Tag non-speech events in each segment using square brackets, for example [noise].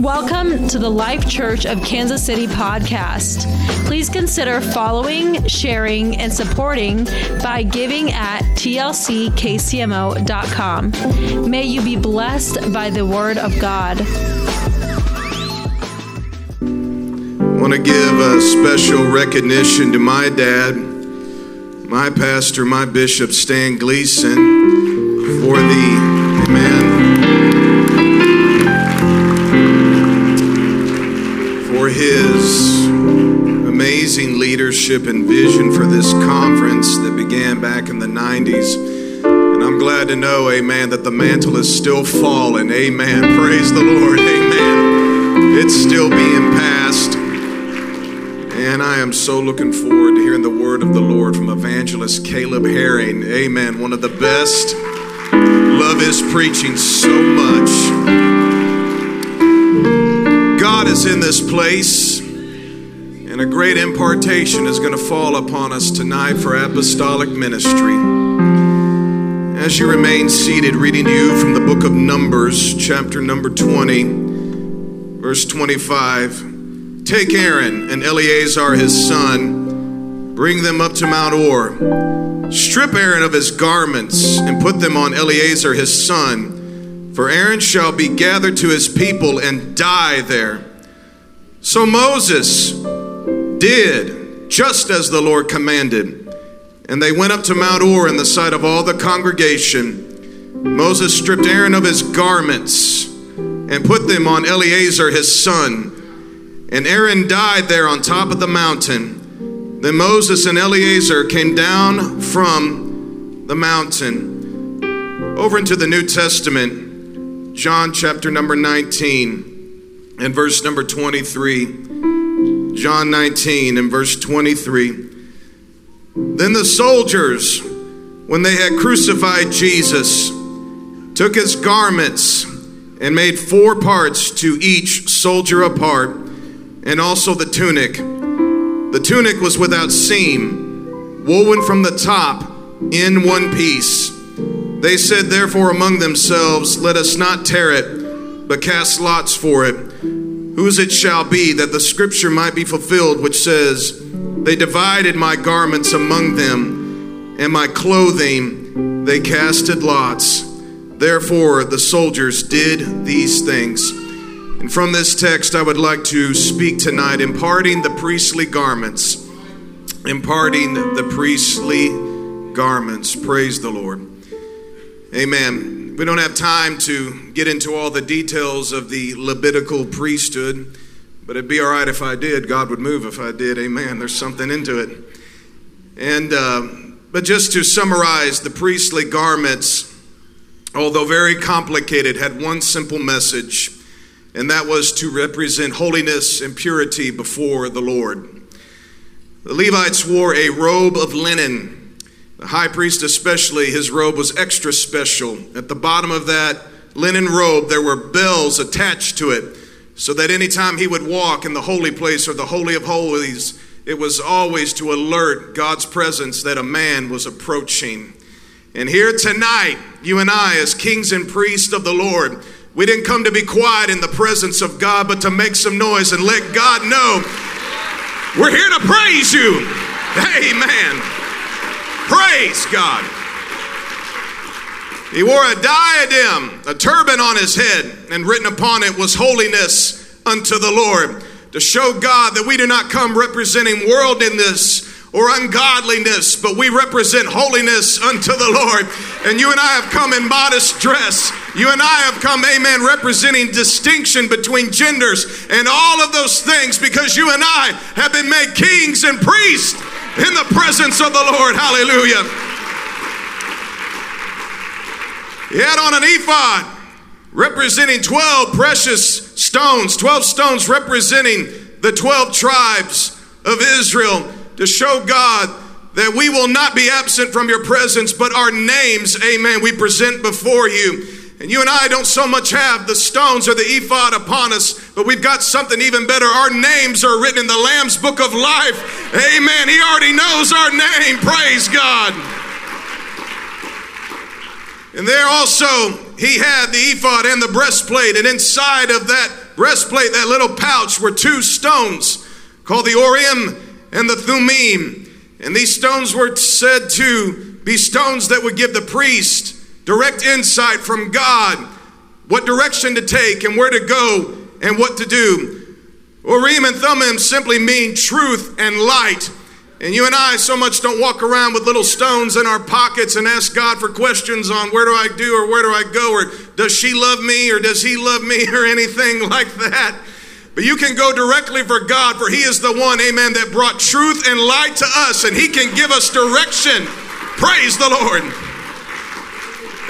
Welcome to the Life Church of Kansas City podcast. Please consider following, sharing, and supporting by giving at tlckcmo.com. May you be blessed by the word of God. I want to give a special recognition to my dad, my pastor, my bishop, Stan Gleason, for the, amen, his amazing leadership and vision for this conference that began back in the 90s. And I'm glad to know, amen, that the mantle is still falling. Amen. Praise the Lord. Amen. It's still being passed. And I am so looking forward to hearing the word of the Lord from evangelist Caleb Herring. Amen. One of the best. Love his preaching so much. God is in this place, and a great impartation is going to fall upon us tonight for apostolic ministry. As you remain seated, reading to you from the book of Numbers, chapter number 20, verse 25. Take Aaron and Eleazar his son, bring them up to Mount Hor. Strip Aaron of his garments and put them on Eleazar his son. For Aaron shall be gathered to his people and die there. So Moses did just as the Lord commanded. And they went up to Mount Hor in the sight of all the congregation. Moses stripped Aaron of his garments and put them on Eleazar his son. And Aaron died there on top of the mountain. Then Moses and Eleazar came down from the mountain over into the New Testament. John chapter number 19 and verse number 23. John 19 and verse 23. Then the soldiers, when they had crucified Jesus, took his garments and made four parts to each soldier a part, and also the tunic. The tunic was without seam, woven from the top in one piece. They said, therefore, among themselves, Let us not tear it, but cast lots for it, whose it shall be, that the scripture might be fulfilled, which says, They divided my garments among them, and my clothing they casted lots. Therefore, the soldiers did these things. And from this text, I would like to speak tonight, imparting the priestly garments. Imparting the priestly garments. Praise the Lord. Amen. We don't have time to get into all the details of the Levitical priesthood, but it'd be all right if I did. God would move if I did. Amen. There's something into it. And, uh, but just to summarize, the priestly garments, although very complicated, had one simple message, and that was to represent holiness and purity before the Lord. The Levites wore a robe of linen the high priest, especially, his robe was extra special. At the bottom of that linen robe, there were bells attached to it, so that anytime he would walk in the holy place or the Holy of Holies, it was always to alert God's presence that a man was approaching. And here tonight, you and I, as kings and priests of the Lord, we didn't come to be quiet in the presence of God, but to make some noise and let God know we're here to praise you. Amen. Praise God. He wore a diadem, a turban on his head, and written upon it was holiness unto the Lord. To show God that we do not come representing worldliness or ungodliness, but we represent holiness unto the Lord. And you and I have come in modest dress. You and I have come, amen, representing distinction between genders and all of those things because you and I have been made kings and priests in the presence of the Lord. Hallelujah. He had on an ephod representing 12 precious stones, 12 stones representing the 12 tribes of Israel to show God that we will not be absent from your presence, but our names, amen, we present before you. And you and I don't so much have the stones or the ephod upon us, but we've got something even better. Our names are written in the Lamb's book of life. Amen. He already knows our name. Praise God. And there also, he had the ephod and the breastplate, and inside of that breastplate, that little pouch, were two stones called the Urim and the Thummim. And these stones were said to be stones that would give the priest direct insight from God, what direction to take and where to go and what to do. Urim and Thummim simply mean truth and light. And you and I so much don't walk around with little stones in our pockets and ask God for questions on where do I do or where do I go or does she love me or does he love me [laughs] or anything like that. But you can go directly for God, for He is the one, amen, that brought truth and light to us, and He can give us direction. Praise the Lord.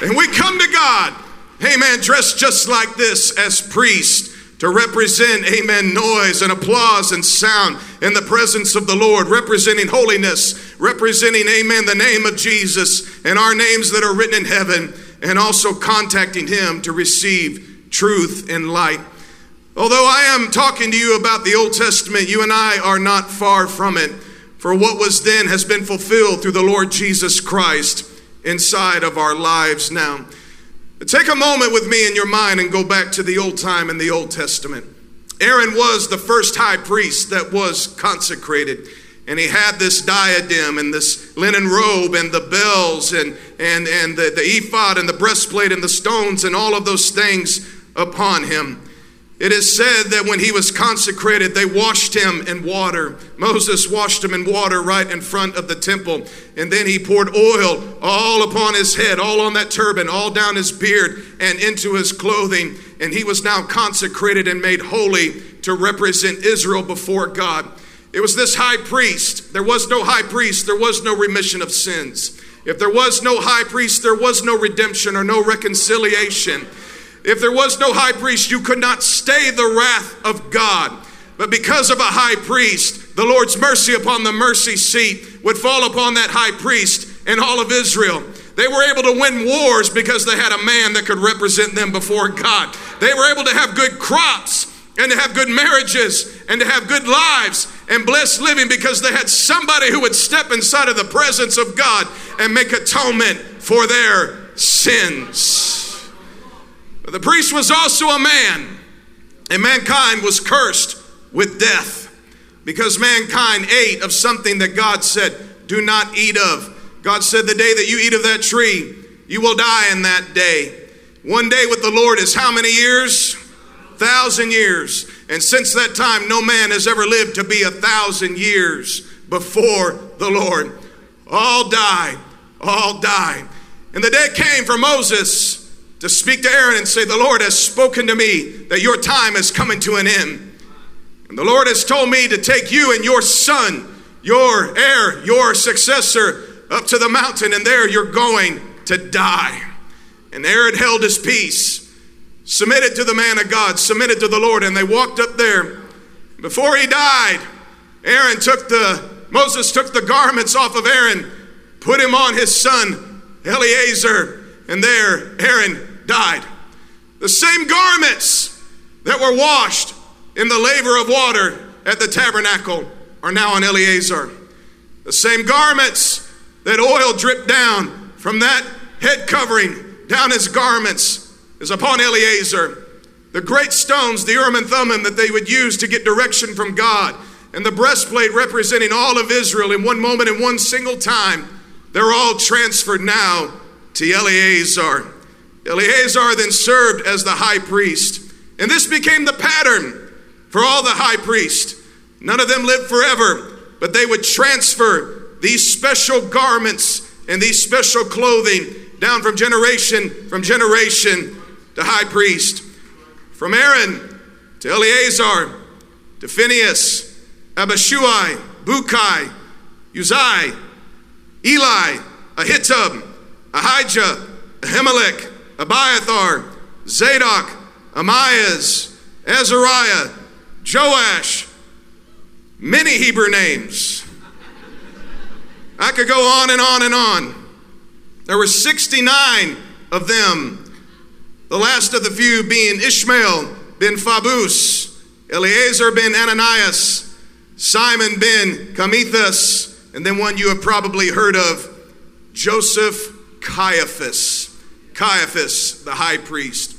And we come to God, amen, dressed just like this as priests to represent, amen, noise and applause and sound in the presence of the Lord, representing holiness, representing, amen, the name of Jesus and our names that are written in heaven, and also contacting Him to receive truth and light. Although I am talking to you about the Old Testament, you and I are not far from it. For what was then has been fulfilled through the Lord Jesus Christ inside of our lives now. Take a moment with me in your mind and go back to the old time in the Old Testament. Aaron was the first high priest that was consecrated. And he had this diadem and this linen robe and the bells and, and, and the, the ephod and the breastplate and the stones and all of those things upon him. It is said that when he was consecrated, they washed him in water. Moses washed him in water right in front of the temple. And then he poured oil all upon his head, all on that turban, all down his beard, and into his clothing. And he was now consecrated and made holy to represent Israel before God. It was this high priest. There was no high priest, there was no remission of sins. If there was no high priest, there was no redemption or no reconciliation. If there was no high priest, you could not stay the wrath of God. But because of a high priest, the Lord's mercy upon the mercy seat would fall upon that high priest and all of Israel. They were able to win wars because they had a man that could represent them before God. They were able to have good crops and to have good marriages and to have good lives and blessed living because they had somebody who would step inside of the presence of God and make atonement for their sins. But the priest was also a man, and mankind was cursed with death because mankind ate of something that God said, Do not eat of. God said, The day that you eat of that tree, you will die in that day. One day with the Lord is how many years? Thousand years. And since that time, no man has ever lived to be a thousand years before the Lord. All died. All died. And the day came for Moses to speak to Aaron and say, The Lord has spoken to me that your time is coming to an end. And the Lord has told me to take you and your son, your heir, your successor, up to the mountain, and there you're going to die. And Aaron held his peace, submitted to the man of God, submitted to the Lord, and they walked up there. Before he died, Aaron took the, Moses took the garments off of Aaron, put him on his son, Eleazar, and there Aaron died. The same garments that were washed in the laver of water at the tabernacle are now on Eleazar. The same garments that oil dripped down from that head covering down his garments is upon Eleazar. The great stones, the Urim and Thummim, that they would use to get direction from God, and the breastplate representing all of Israel in one moment, in one single time, they're all transferred now to Eleazar. Eleazar then served as the high priest. And this became the pattern for all the high priests. None of them lived forever, but they would transfer these special garments and these special clothing down from generation from generation to high priest. From Aaron to Eleazar to Phineas, Abishua, Bukai, Uzziah, Eli, Ahitub, Ahijah, Ahimelech, Abiathar, Zadok, Amias, Azariah, Joash, many Hebrew names. I could go on and on and on. There were 69 of them, the last of the few being Ishmael ben Fabus, Eleazar ben Ananias, Simon ben Camithus, and then one you have probably heard of, Joseph Caiaphas. Caiaphas, the high priest.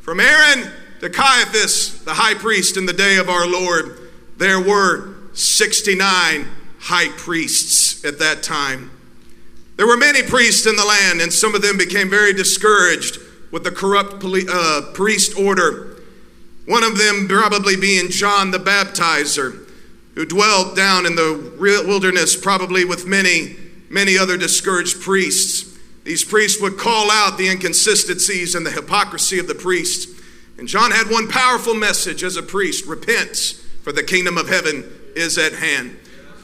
From Aaron to Caiaphas, the high priest, in the day of our Lord, there were 69 high priests at that time. There were many priests in the land, and some of them became very discouraged with the corrupt uh, priest order. One of them probably being John the Baptizer, who dwelt down in the wilderness, probably with many, many other discouraged priests. These priests would call out the inconsistencies and the hypocrisy of the priests. And John had one powerful message as a priest repent, for the kingdom of heaven is at hand.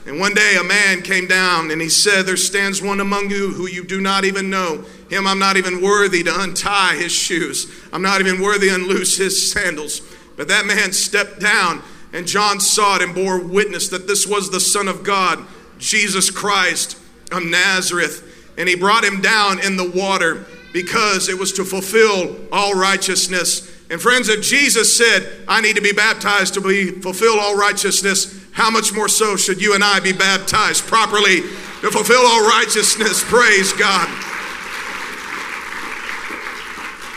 And one day a man came down and he said, There stands one among you who you do not even know. Him I'm not even worthy to untie his shoes. I'm not even worthy to unloose his sandals. But that man stepped down, and John saw it and bore witness that this was the Son of God, Jesus Christ of Nazareth. And he brought him down in the water because it was to fulfill all righteousness. And friends, if Jesus said, I need to be baptized to be fulfill all righteousness, how much more so should you and I be baptized properly to fulfill all righteousness? Praise God.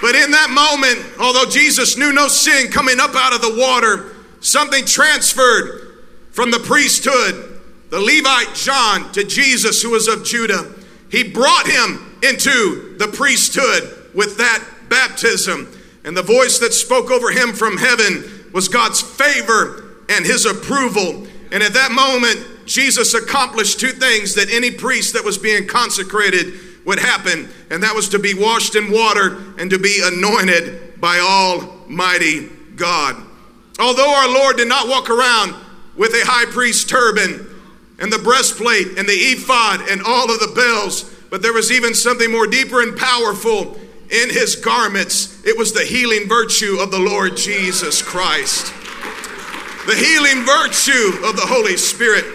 But in that moment, although Jesus knew no sin coming up out of the water, something transferred from the priesthood, the Levite John, to Jesus, who was of Judah. He brought him into the priesthood with that baptism. And the voice that spoke over him from heaven was God's favor and his approval. And at that moment, Jesus accomplished two things that any priest that was being consecrated would happen, and that was to be washed in water and to be anointed by Almighty God. Although our Lord did not walk around with a high priest turban and the breastplate and the ephod and all of the bells, but there was even something more deeper and powerful in his garments. It was the healing virtue of the Lord Jesus Christ. The healing virtue of the Holy Spirit.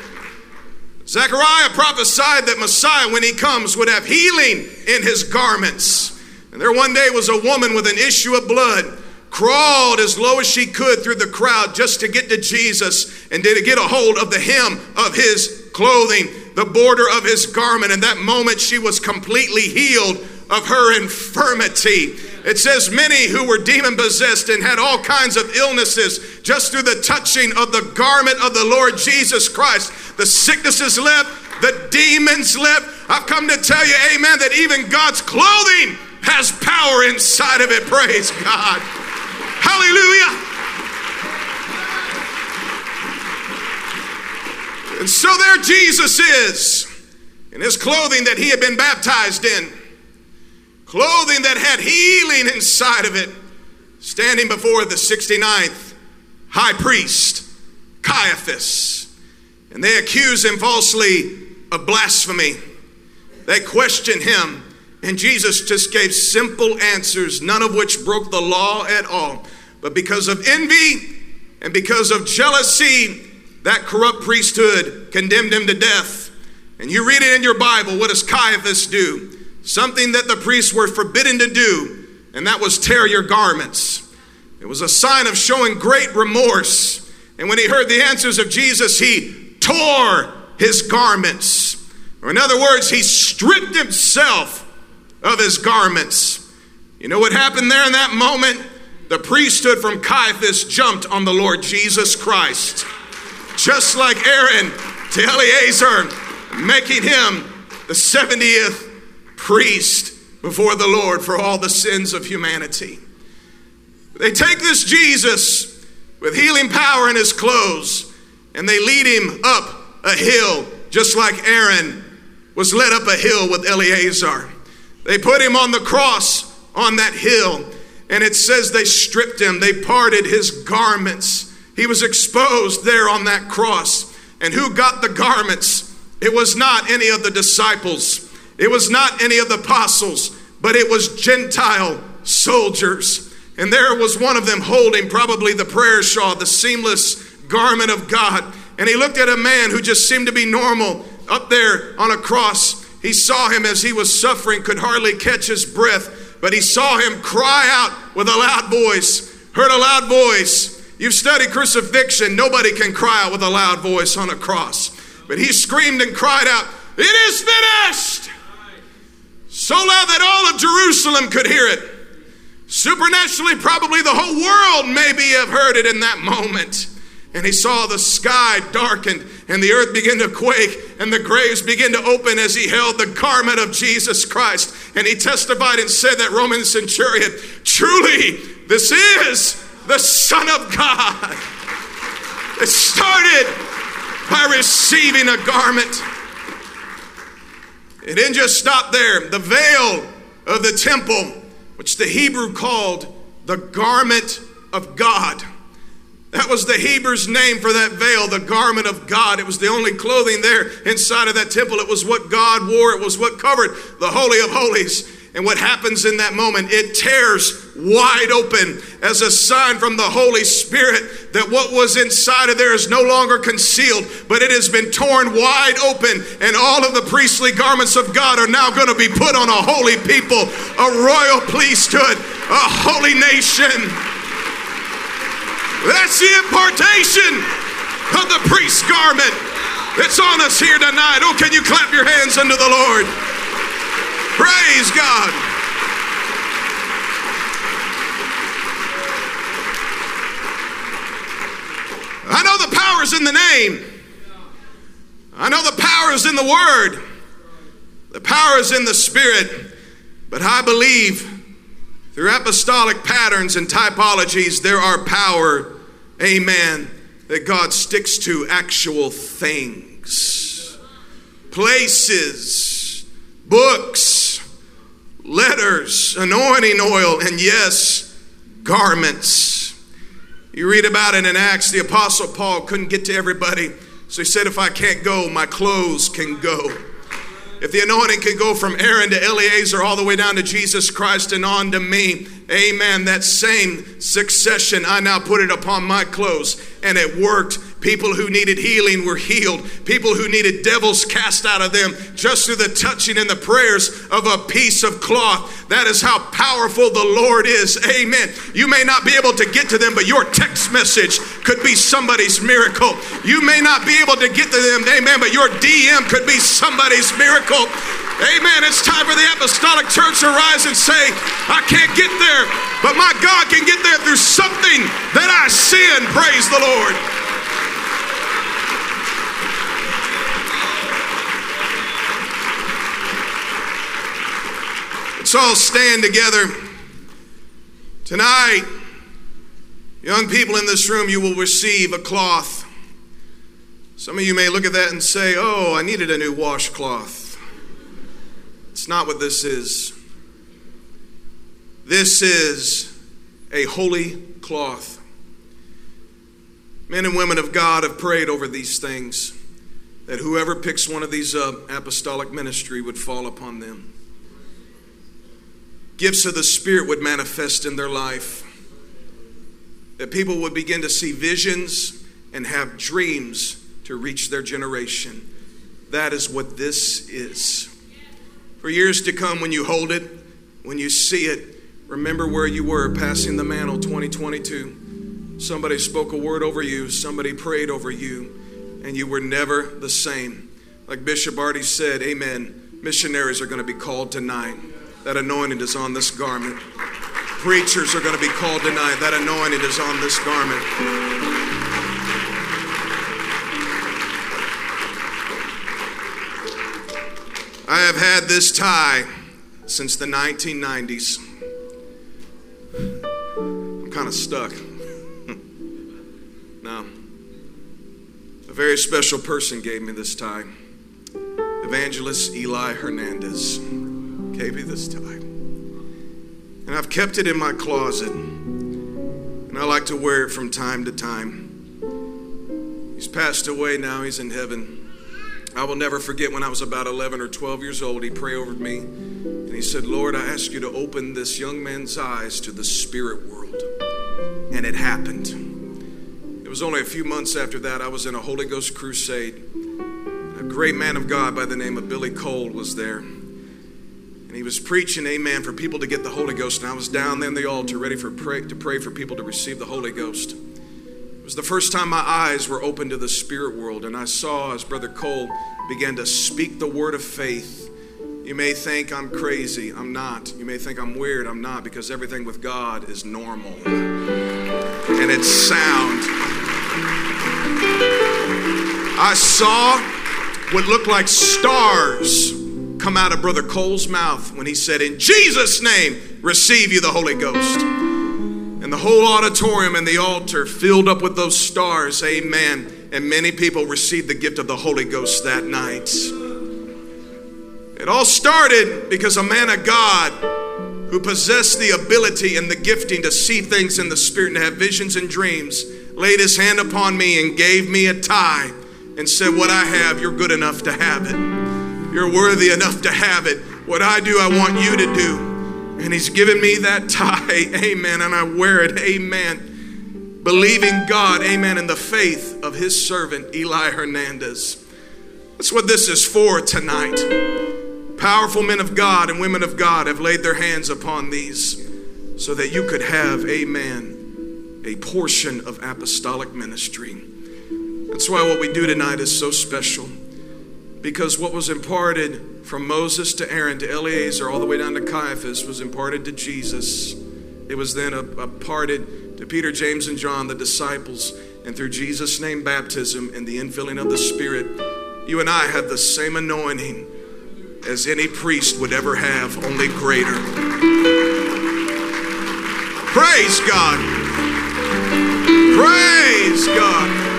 Zechariah prophesied that Messiah, when he comes, would have healing in his garments. And there one day was a woman with an issue of blood, crawled as low as she could through the crowd just to get to Jesus and did to get a hold of the hem of his clothing, the border of his garment. And that moment she was completely healed of her infirmity. It says many who were demon possessed and had all kinds of illnesses just through the touching of the garment of the Lord Jesus Christ. The sicknesses left, the demons left. I've come to tell you, amen, that even God's clothing has power inside of it. Praise God. Hallelujah. And so there Jesus is in his clothing that he had been baptized in clothing that had healing inside of it, standing before the 69th high priest, Caiaphas. And they accuse him falsely of blasphemy. They question him, and Jesus just gave simple answers, none of which broke the law at all. But because of envy and because of jealousy, that corrupt priesthood condemned him to death. And you read it in your Bible. What does Caiaphas do? something that the priests were forbidden to do, and that was tear your garments. It was a sign of showing great remorse. And when he heard the answers of Jesus, he tore his garments. Or, in other words, he stripped himself of his garments. You know what happened there in that moment? The priesthood from Caiaphas jumped on the Lord Jesus Christ. Just like Aaron to Eleazar, making him the 70th priest before the Lord for all the sins of humanity. They take this Jesus with healing power in his clothes and they lead him up a hill just like Aaron was led up a hill with Eleazar. They put him on the cross on that hill and it says they stripped him, they parted his garments. He was exposed there on that cross. And who got the garments? It was not any of the disciples. It was not any of the apostles, but it was Gentile soldiers. And there was one of them holding probably the prayer shawl, the seamless garment of God. And he looked at a man who just seemed to be normal up there on a cross. He saw him as he was suffering, could hardly catch his breath, but he saw him cry out with a loud voice. Heard a loud voice. You've studied crucifixion. Nobody can cry out with a loud voice on a cross. But he screamed and cried out, It is finished! so loud that all of Jerusalem could hear it, Supernaturally, probably the whole world maybe have heard it in that moment. And he saw the sky darkened and the earth began to quake and the graves began to open as he held the garment of Jesus Christ. And he testified and said that Roman centurion, truly, this is the Son of God. It started by receiving a garment. It didn't just stop there. The veil of the temple, which the Hebrew called the garment of God that was the Hebrew's name for that veil, the garment of God. It was the only clothing there inside of that temple. It was what God wore, it was what covered the Holy of Holies. And what happens in that moment, it tears wide open as a sign from the Holy Spirit that what was inside of there is no longer concealed, but it has been torn wide open. And all of the priestly garments of God are now going to be put on a holy people, a royal priesthood, a holy nation. That's the impartation of the priest's garment that's on us here tonight. Oh, can you clap your hands unto the Lord? Praise God. I know the power is in the name. I know the power is in the word. The power is in the spirit. But I believe through apostolic patterns and typologies, there are power, amen, that God sticks to actual things, places, books, letters, anointing oil, and yes, garments. You read about it in Acts, the Apostle Paul couldn't get to everybody, so he said, If I can't go, my clothes can go. If the anointing can go from Aaron to Eleazar all the way down to Jesus Christ and on to me, amen, that same succession, I now put it upon my clothes. And it worked. People who needed healing were healed. People who needed devils cast out of them just through the touching and the prayers of a piece of cloth. That is how powerful the Lord is. Amen. You may not be able to get to them, but your text message could be somebody's miracle. You may not be able to get to them, amen, but your DM could be somebody's miracle. Amen. It's time for the apostolic church to rise and say, I can't get there, but my God can get there through something that I sin. Praise the Lord. Let's all stand together. Tonight, young people in this room, you will receive a cloth. Some of you may look at that and say, Oh, I needed a new washcloth. It's not what this is. This is a holy cloth. Men and women of God have prayed over these things that whoever picks one of these up, apostolic ministry would fall upon them. Gifts of the Spirit would manifest in their life. That people would begin to see visions and have dreams to reach their generation. That is what this is. For years to come, when you hold it, when you see it, remember where you were passing the mantle 2022. Somebody spoke a word over you, somebody prayed over you, and you were never the same. Like Bishop Artie said, Amen. Missionaries are going to be called tonight. That anointing is on this garment. Preachers are going to be called tonight. That anointing is on this garment. I have had this tie since the 1990s. I'm kind of stuck. [laughs] now, a very special person gave me this tie. Evangelist Eli Hernandez me this time. And I've kept it in my closet. And I like to wear it from time to time. He's passed away now, he's in heaven. I will never forget when I was about 11 or 12 years old, he prayed over me and he said, Lord, I ask you to open this young man's eyes to the spirit world. And it happened. It was only a few months after that, I was in a Holy Ghost crusade. A great man of God by the name of Billy Cole was there. And he was preaching, amen, for people to get the Holy Ghost. And I was down there in the altar ready for pray, to pray for people to receive the Holy Ghost. It was the first time my eyes were open to the spirit world, and I saw as Brother Cole began to speak the word of faith You may think I'm crazy. I'm not. You may think I'm weird. I'm not because everything with God is normal and it's sound. I saw what looked like stars come out of Brother Cole's mouth when he said, In Jesus' name, receive you the Holy Ghost. And the whole auditorium and the altar filled up with those stars. Amen. And many people received the gift of the Holy Ghost that night. It all started because a man of God who possessed the ability and the gifting to see things in the spirit and to have visions and dreams laid his hand upon me and gave me a tie and said, What I have, you're good enough to have it. You're worthy enough to have it. What I do, I want you to do. And he's given me that tie, [laughs] amen, and I wear it, amen. Believing God, amen, in the faith of his servant, Eli Hernandez. That's what this is for tonight. Powerful men of God and women of God have laid their hands upon these so that you could have, amen, a portion of apostolic ministry. That's why what we do tonight is so special. Because what was imparted from Moses to Aaron to Eleazar all the way down to Caiaphas was imparted to Jesus. It was then imparted to Peter, James, and John, the disciples. And through Jesus' name, baptism and the infilling of the Spirit, you and I have the same anointing as any priest would ever have, only greater. Praise God. Praise God.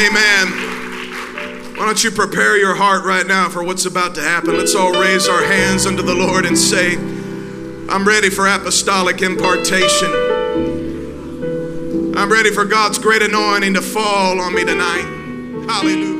Amen. Why don't you prepare your heart right now for what's about to happen? Let's all raise our hands unto the Lord and say, I'm ready for apostolic impartation. I'm ready for God's great anointing to fall on me tonight. Hallelujah.